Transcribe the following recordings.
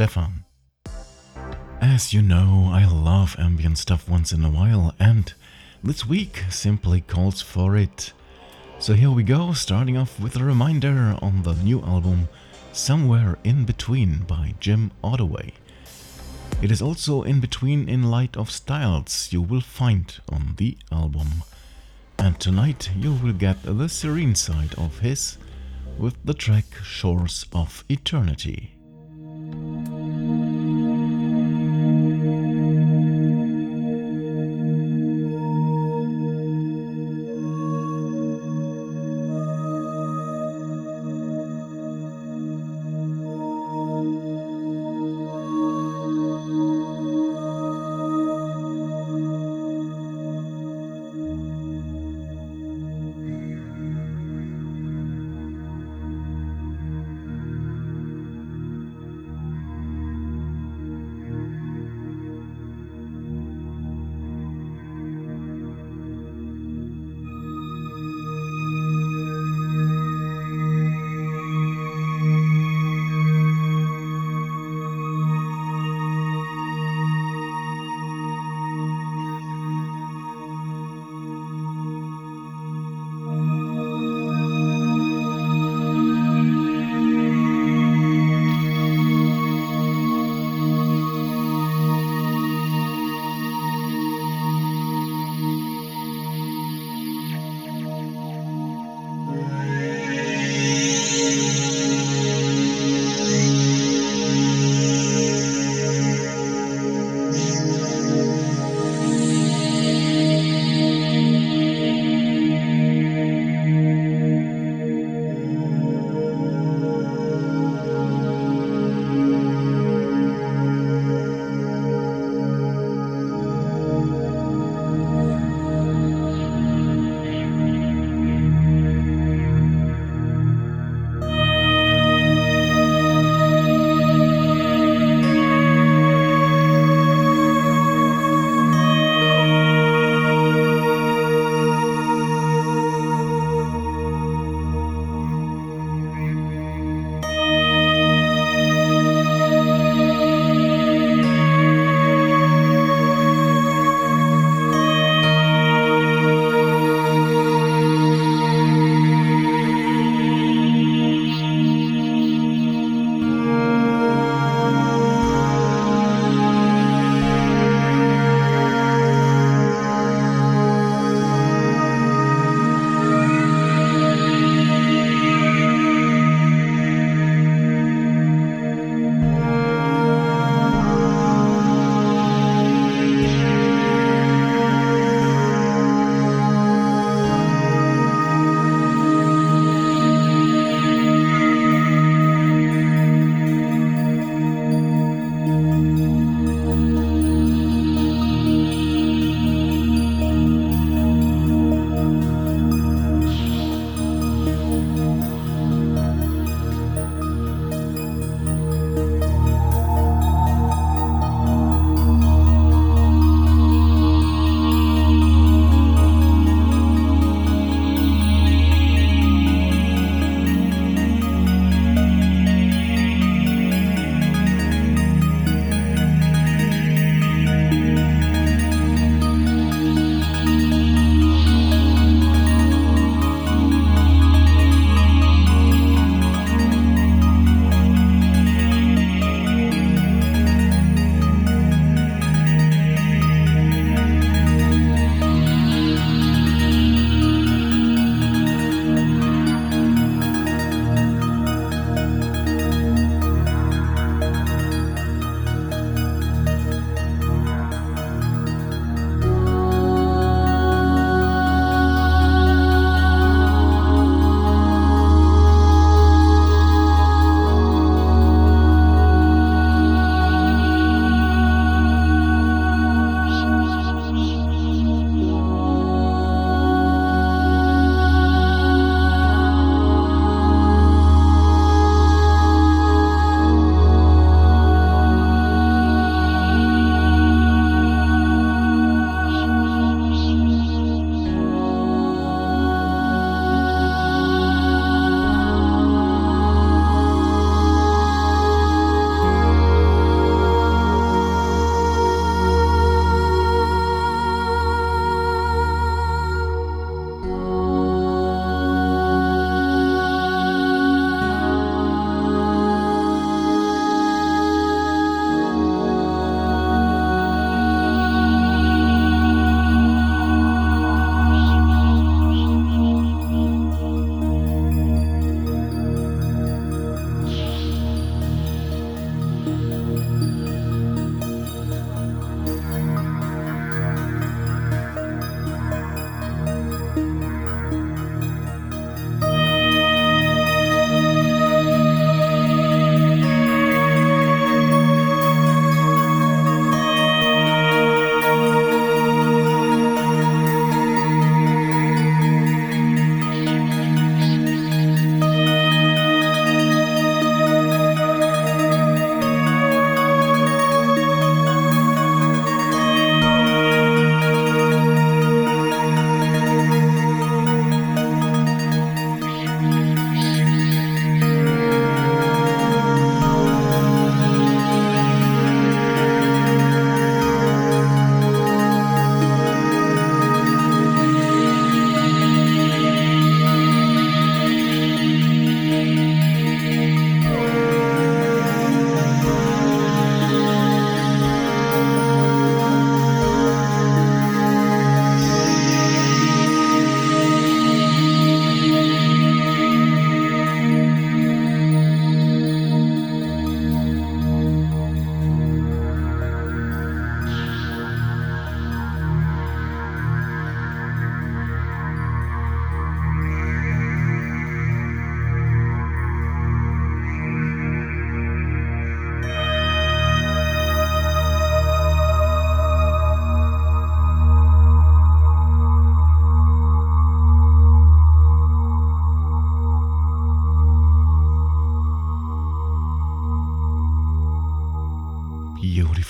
Stefan. As you know, I love ambient stuff once in a while, and this week simply calls for it. So here we go, starting off with a reminder on the new album Somewhere in Between by Jim Ottaway. It is also in between in light of styles you will find on the album. And tonight you will get the serene side of his with the track Shores of Eternity.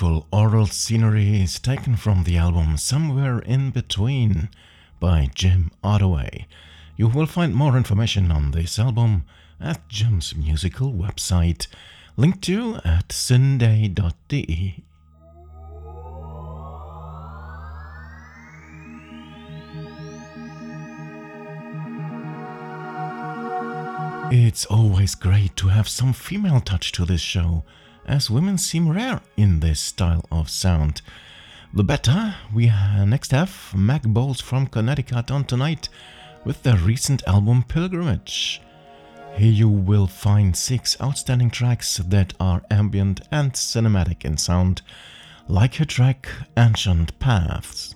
Beautiful aural scenery is taken from the album Somewhere in Between by Jim Ottaway. You will find more information on this album at Jim's musical website, linked to at syndae.de. It's always great to have some female touch to this show, as women seem rare in this style of sound. The better, we next have Meg Bowles from Connecticut on tonight with their recent album Pilgrimage. Here you will find six outstanding tracks that are ambient and cinematic in sound, like her track Ancient Paths.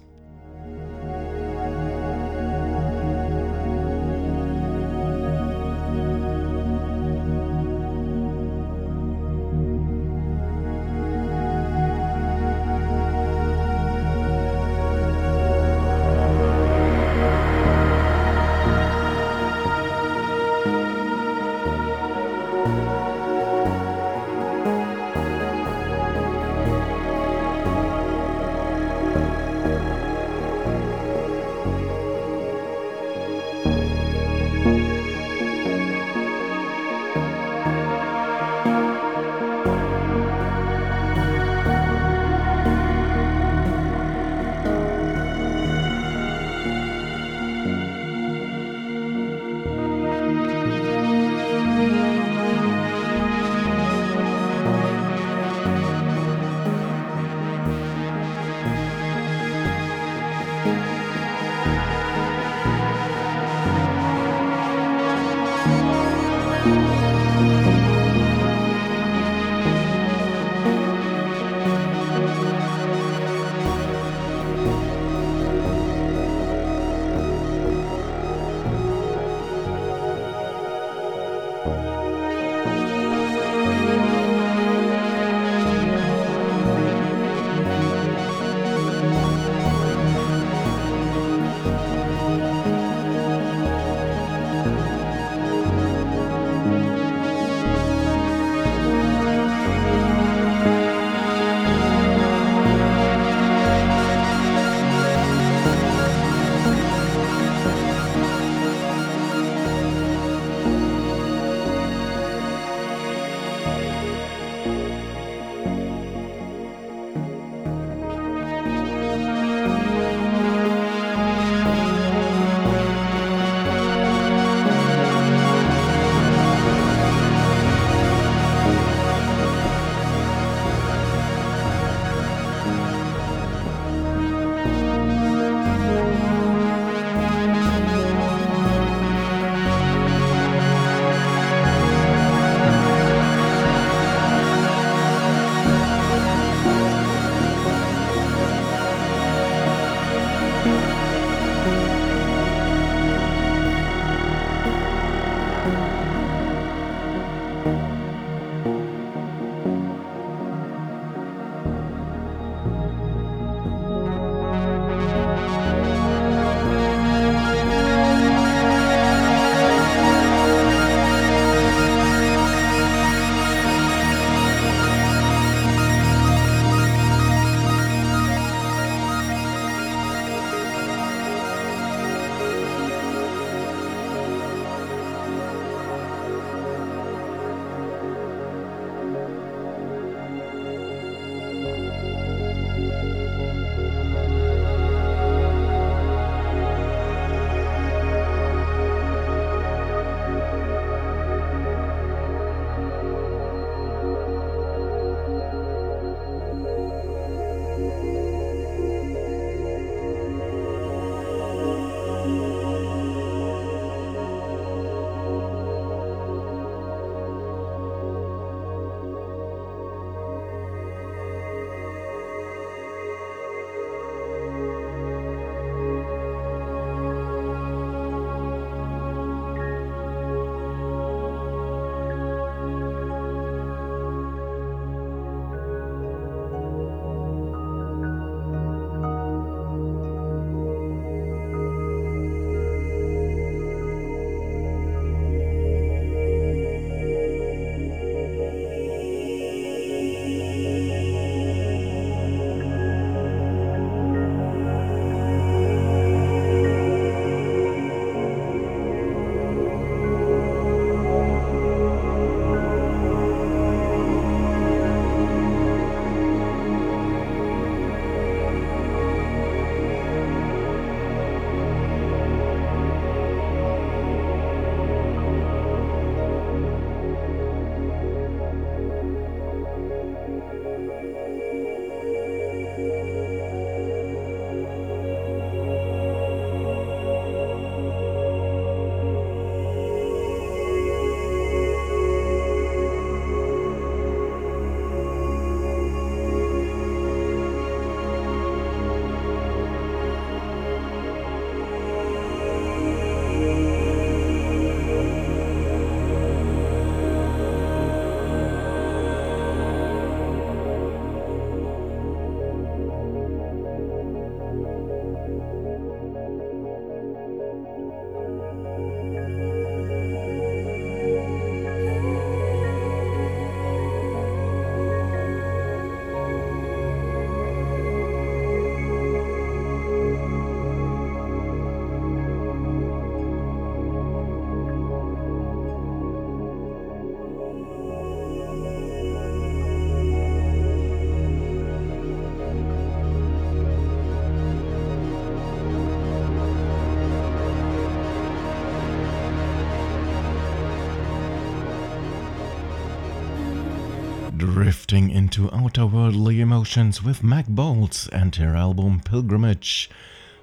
Into outerworldly emotions with Meg Bowles and her album Pilgrimage.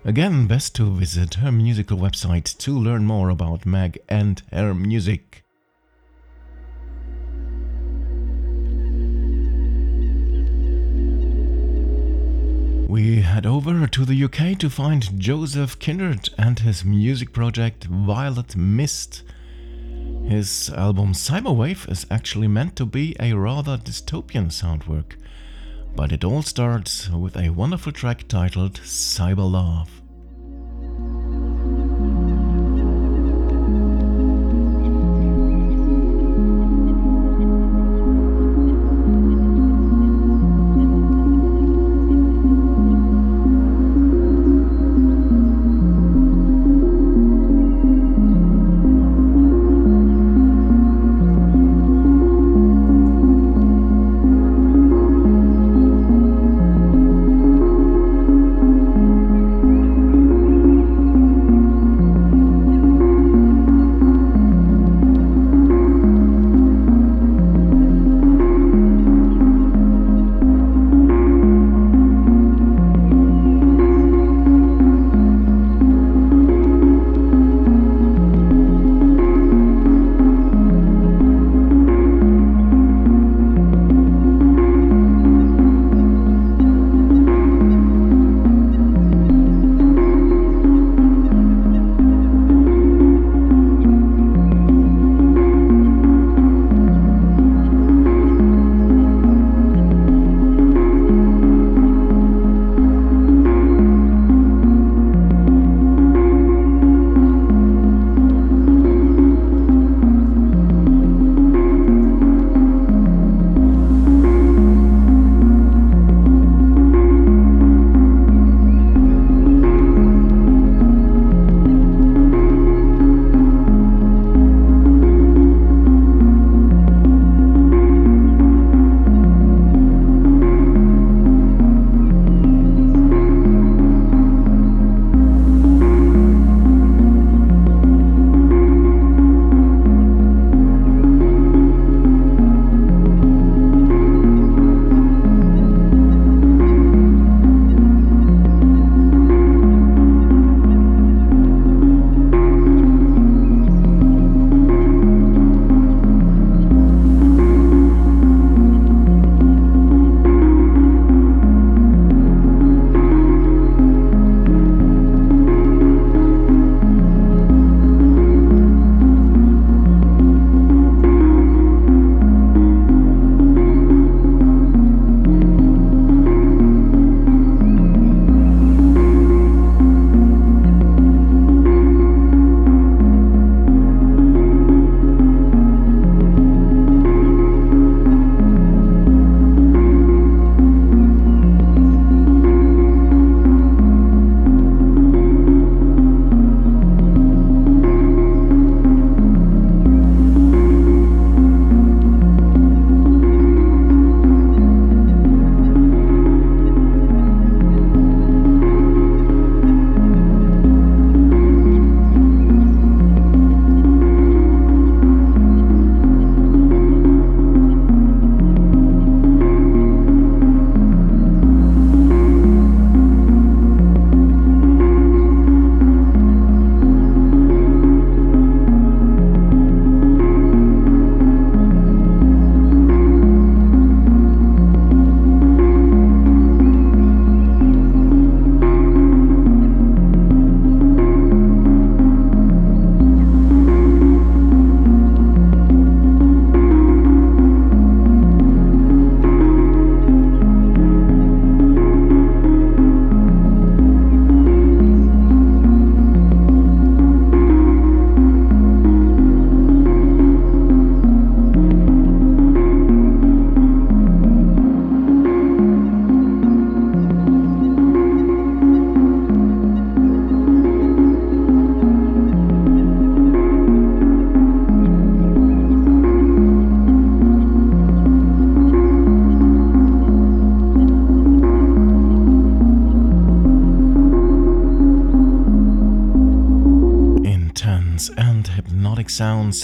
Again, best to visit her musical website to learn more about Meg and her music. We head over to the UK to find Joseph Kindred and his music project Violet Mist. His album Cyberwave is actually meant to be a rather dystopian soundwork, but it all starts with a wonderful track titled Cyber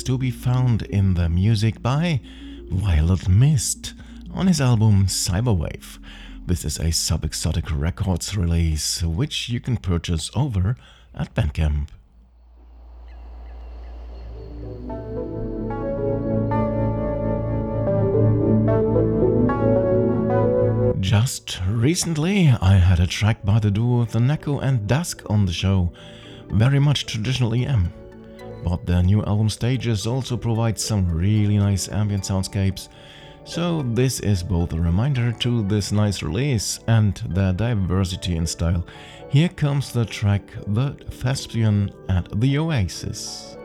to be found in the music by Violet Mist on his album Cyberwave. This is a Subexotic Records release, which you can purchase over at Bandcamp. Just recently, I had a track by the duo Thaneco and DASK on the show, very much traditional EM. But their new album Stages also provides some really nice ambient soundscapes, so this is both a reminder to this nice release and their diversity in style. Here comes the track The Thespian at the Oasis.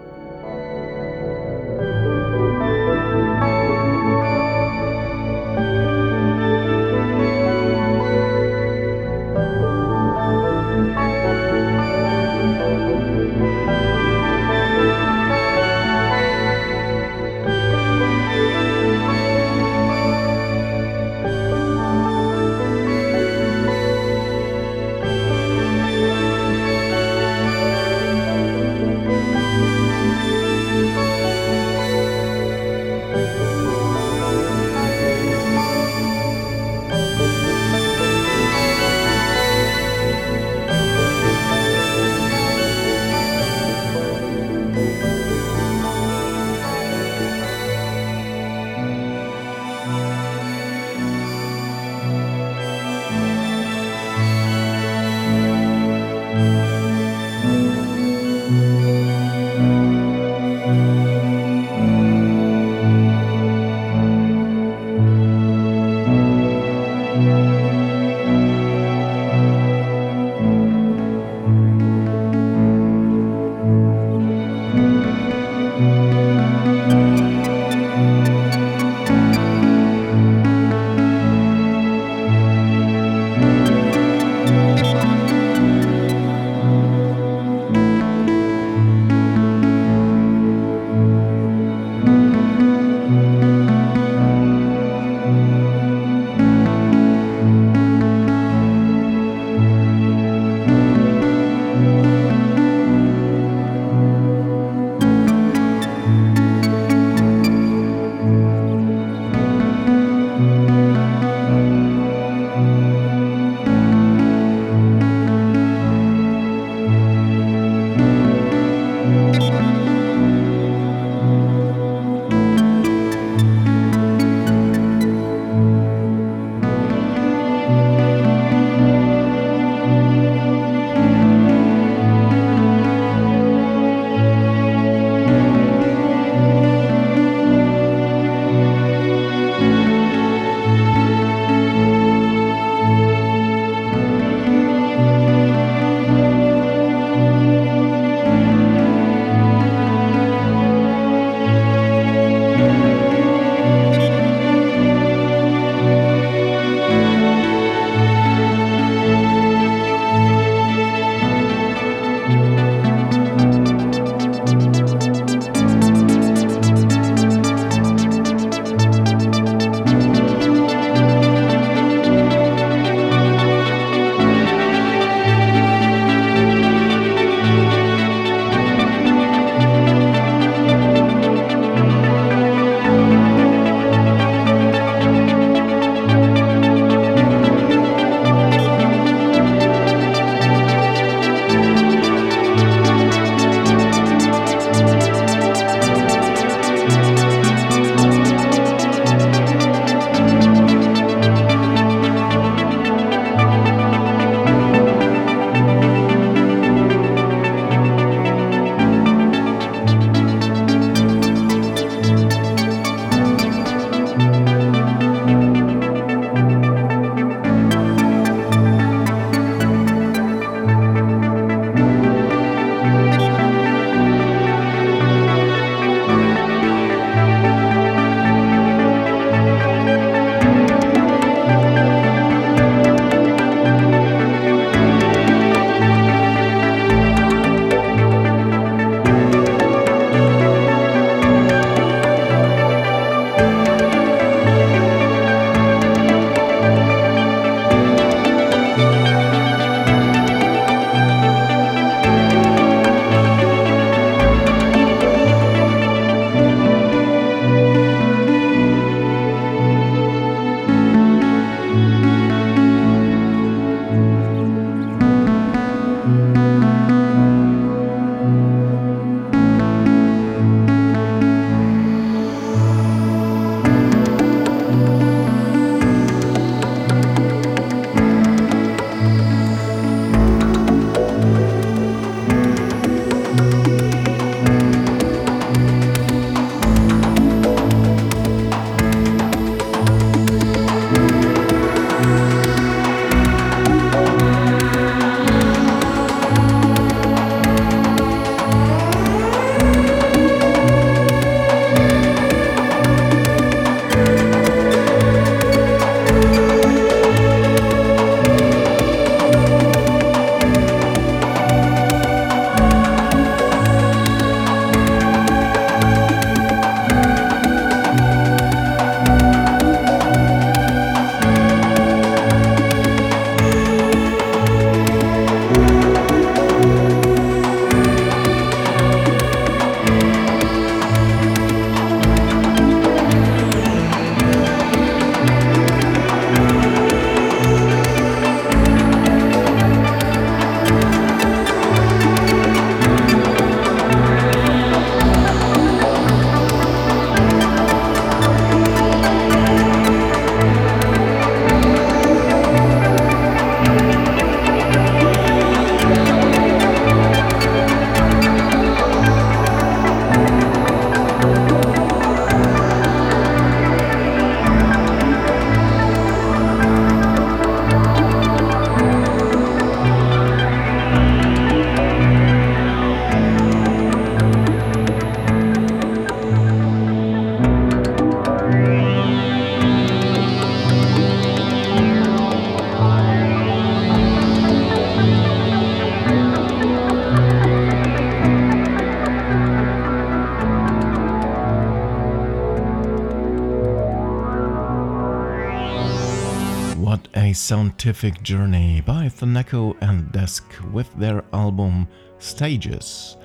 Scientific journey by Thaneco and DASK with their album Stages.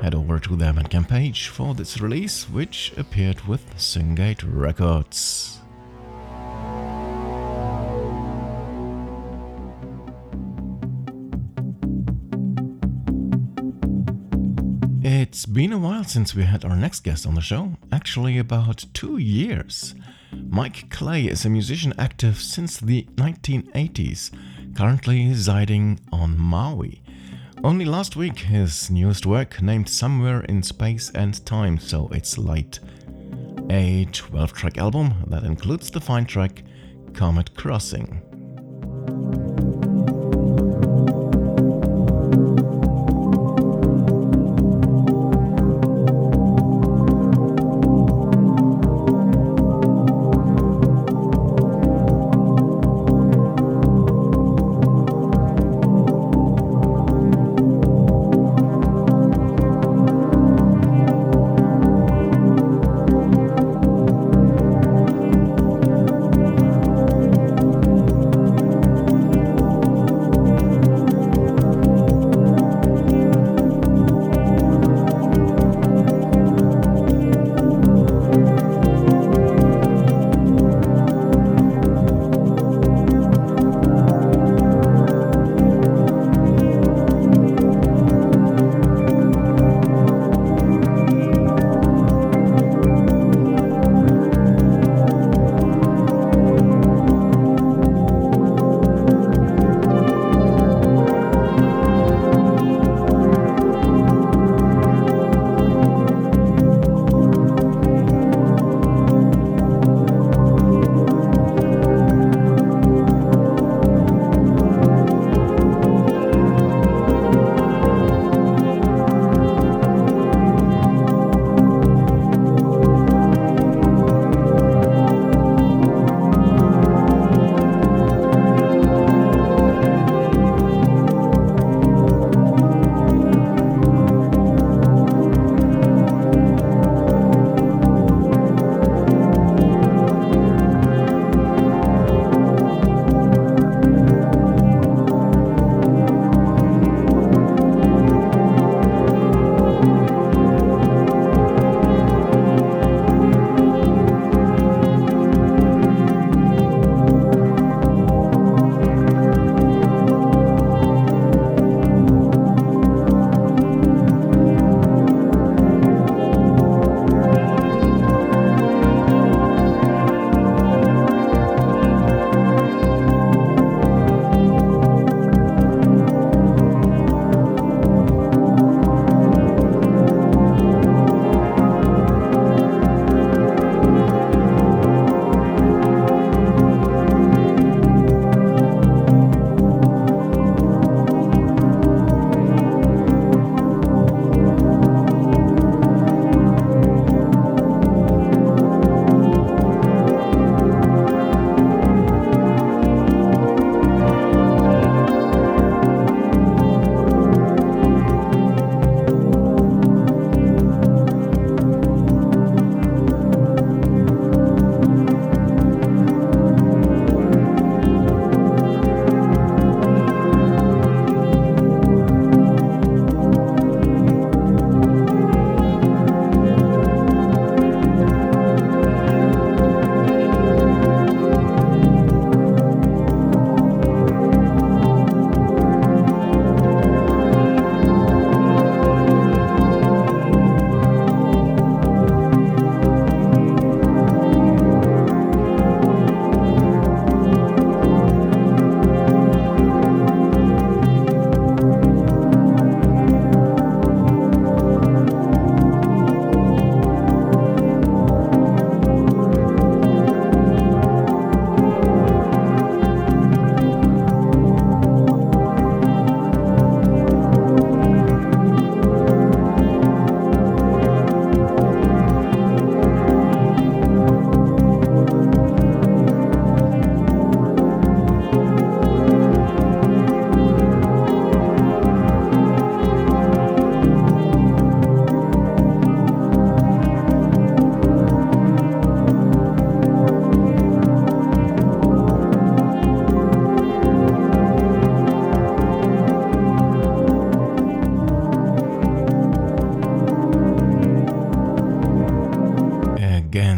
Head over to their Bandcamp page for this release, which appeared with Syngate Records. It's been a while since we had our next guest on the show, actually, about two years. Mike Clay is a musician active since the 1980s, currently residing on Maui. Only last week, his newest work, named Somewhere in Space and Time, so it's light. A 12 track album that includes the fine track Comet Crossing.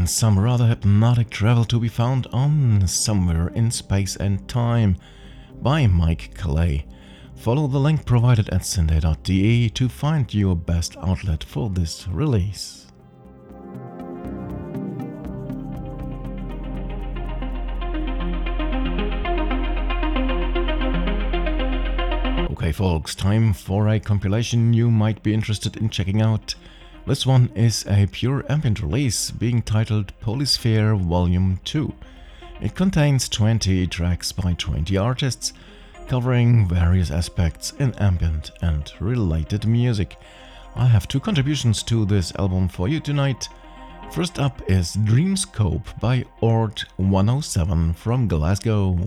Some rather hypnotic travel to be found on Somewhere in Space and Time by Mike Clay. Follow the link provided at syndae.de to find your best outlet for this release. Okay, folks, time for a compilation you might be interested in checking out. This one is a pure ambient release being titled Polysphere Volume 2. It contains 20 tracks by 20 artists covering various aspects in ambient and related music. I have two contributions to this album for you tonight. First up is Dreamscope by Orde107 from Glasgow.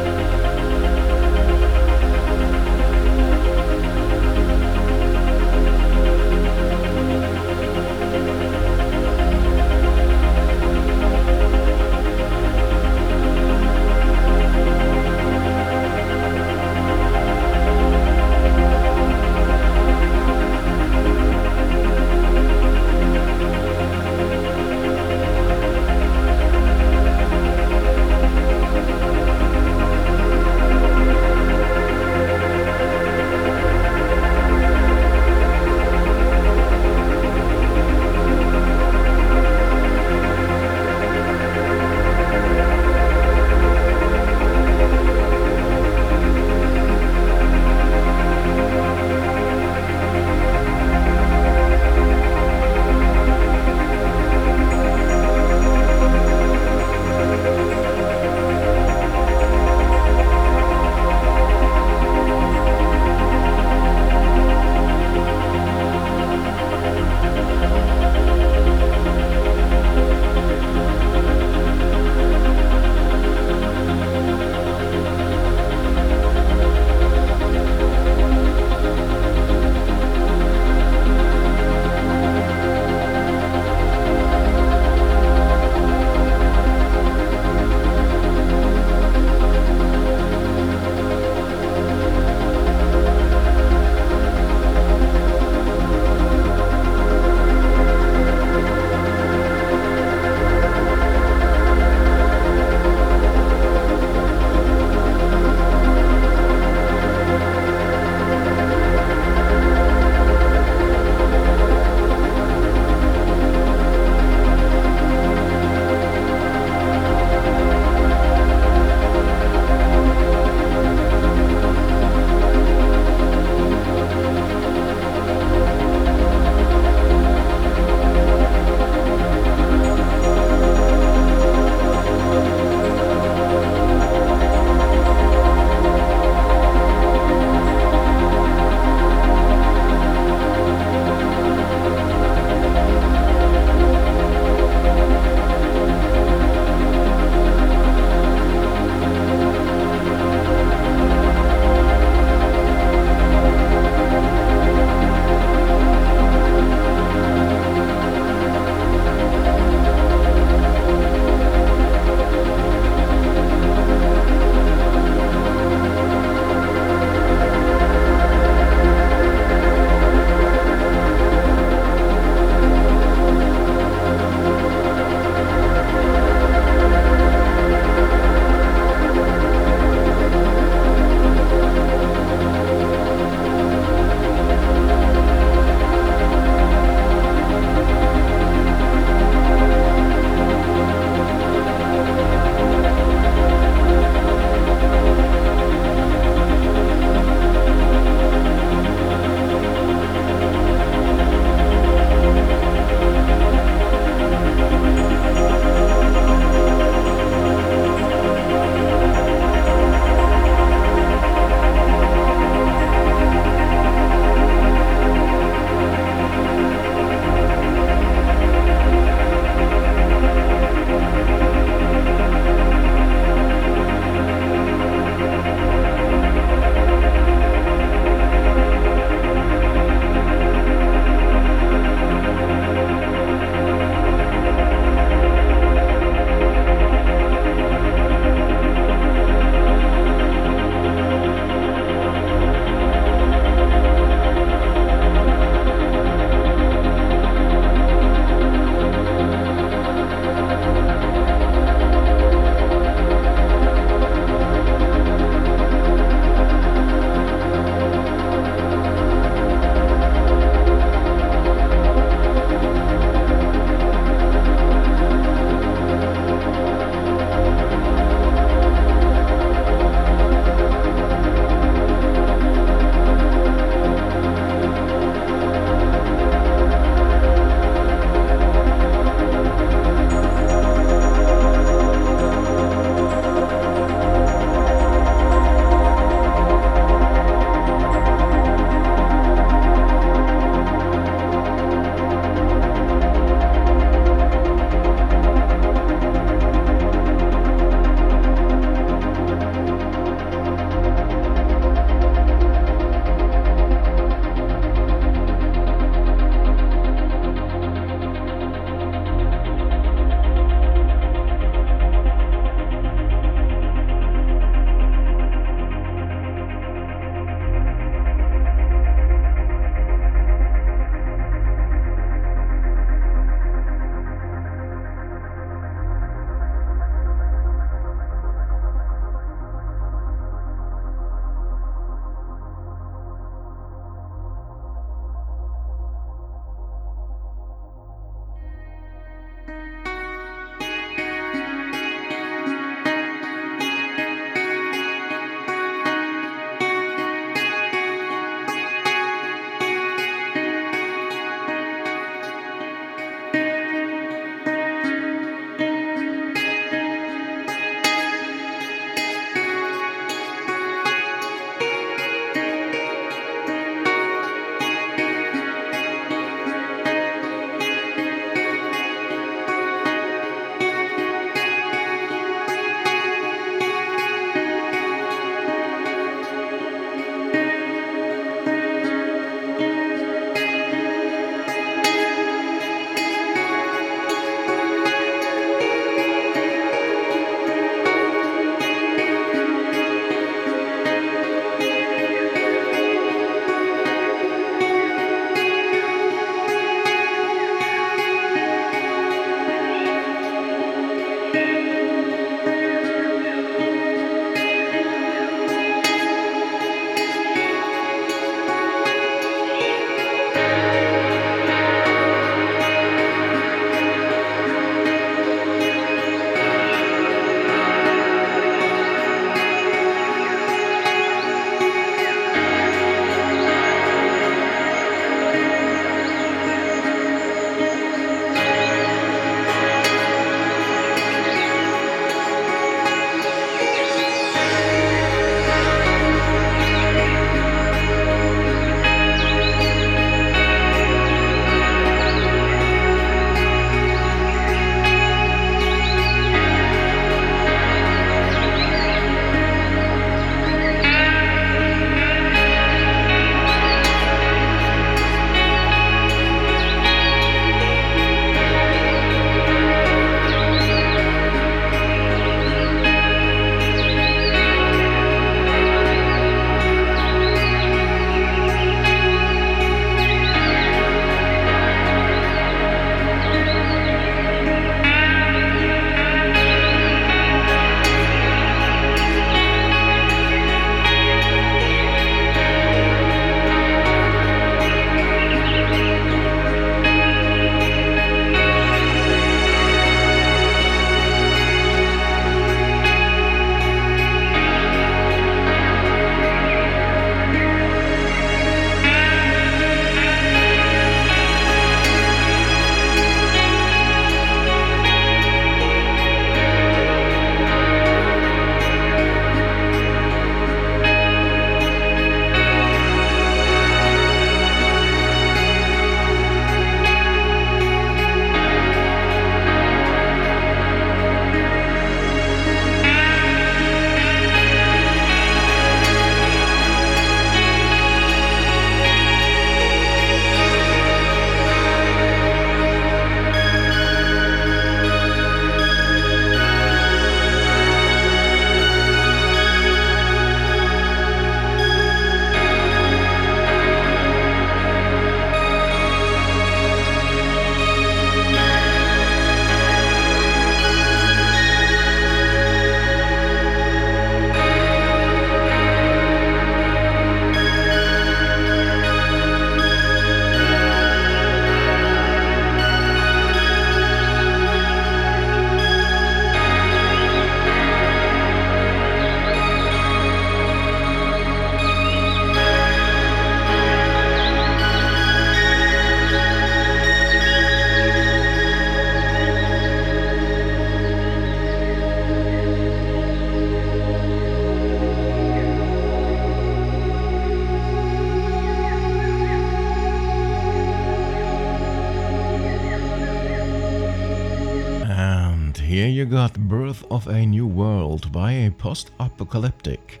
World by a post-apocalyptic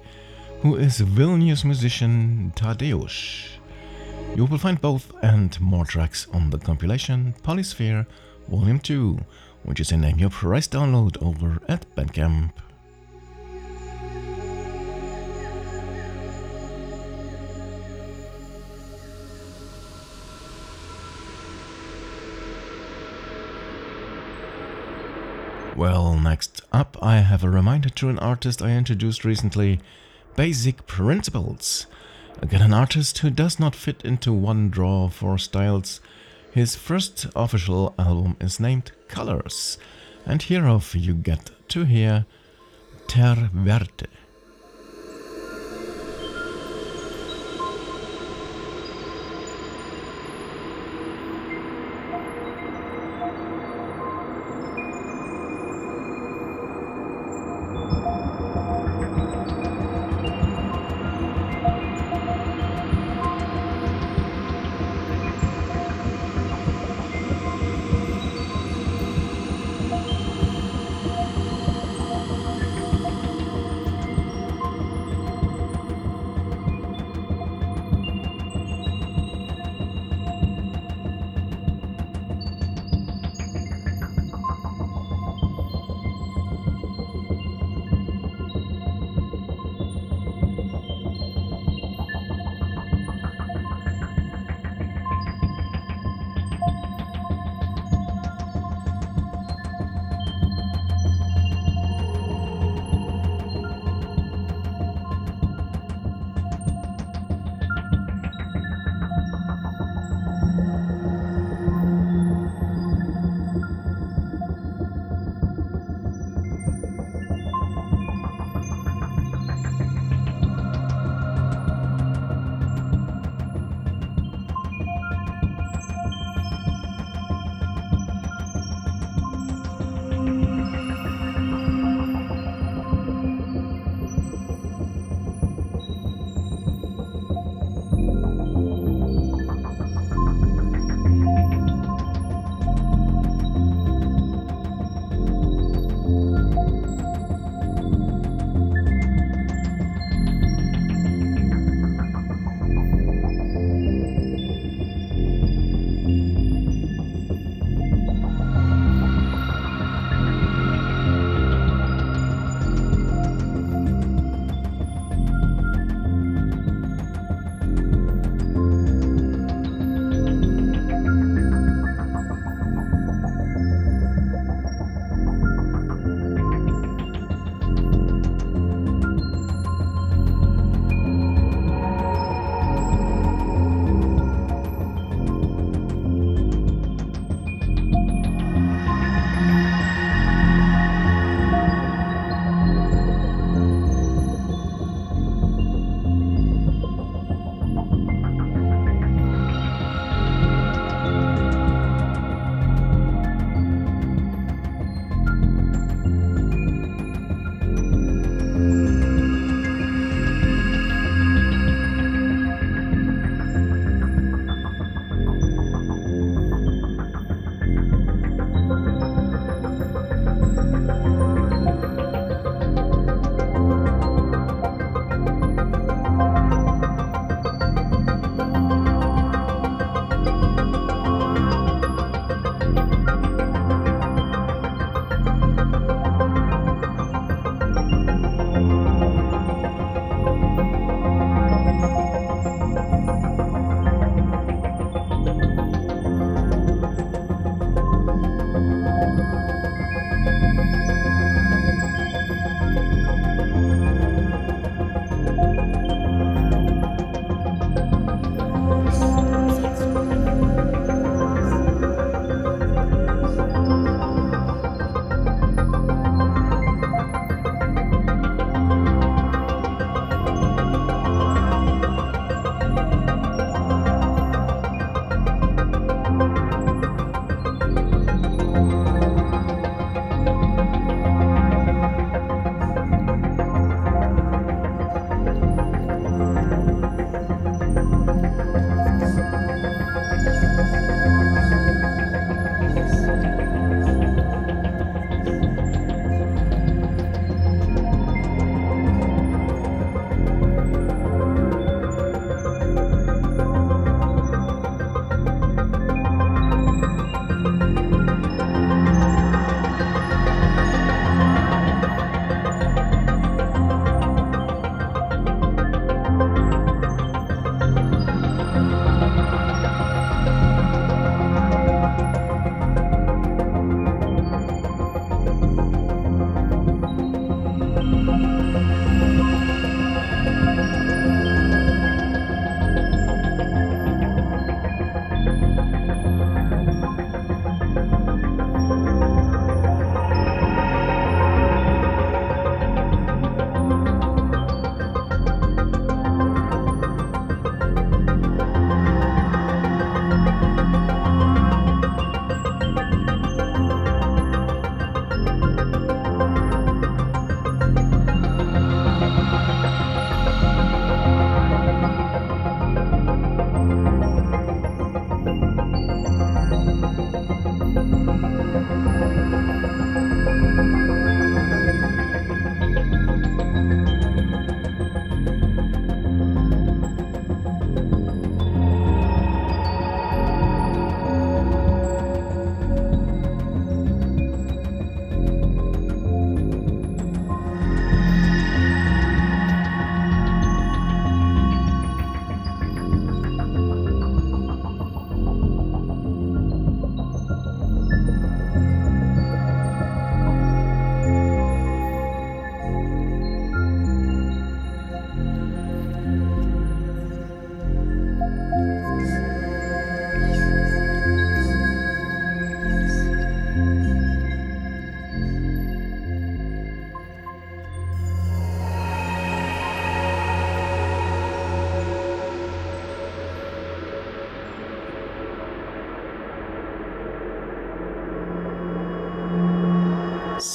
who is Vilnius musician Tadeusz. You will find both and more tracks on the compilation Polysphere Volume 2, which is in a your price download over at Bandcamp. Well, next up, I have a reminder to an artist I introduced recently Basic Principles. Again, an artist who does not fit into one draw for styles. His first official album is named Colors, and hereof you get to hear Ter Verte.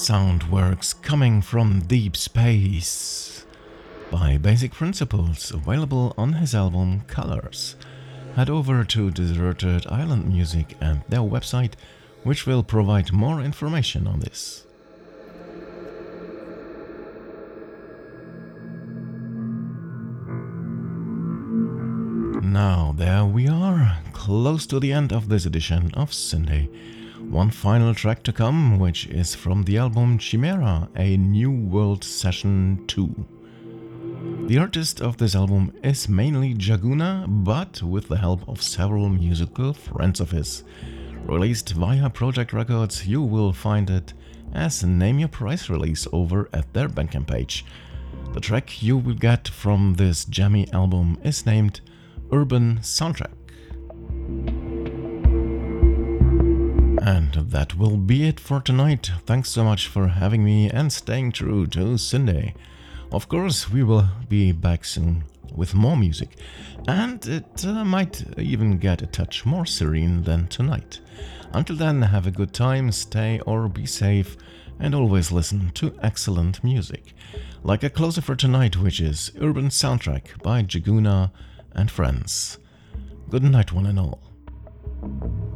Soundworks coming from deep space by Basic Principles, available on his album Colors. Head over to Deserted Island Music and their website, which will provide more information on this. Now, there we are, close to the end of this edition of Syndae. One final track to come, which is from the album Chimera, a New World Session 2. The artist of this album is mainly jarguna, but with the help of several musical friends of his. Released via Projekt Records, you will find it as Name Your Price release over at their Bandcamp page. The track you will get from this jammy album is named Urban Soundtrack. And that will be it for tonight. Thanks so much for having me and staying true to Syndae. Of course, we will be back soon with more music, and it uh, might even get a touch more serene than tonight. Until then, have a good time, stay or be safe, and always listen to excellent music. Like a closer for tonight, which is Urban Soundtrack by jarguna and friends. Good night, one and all.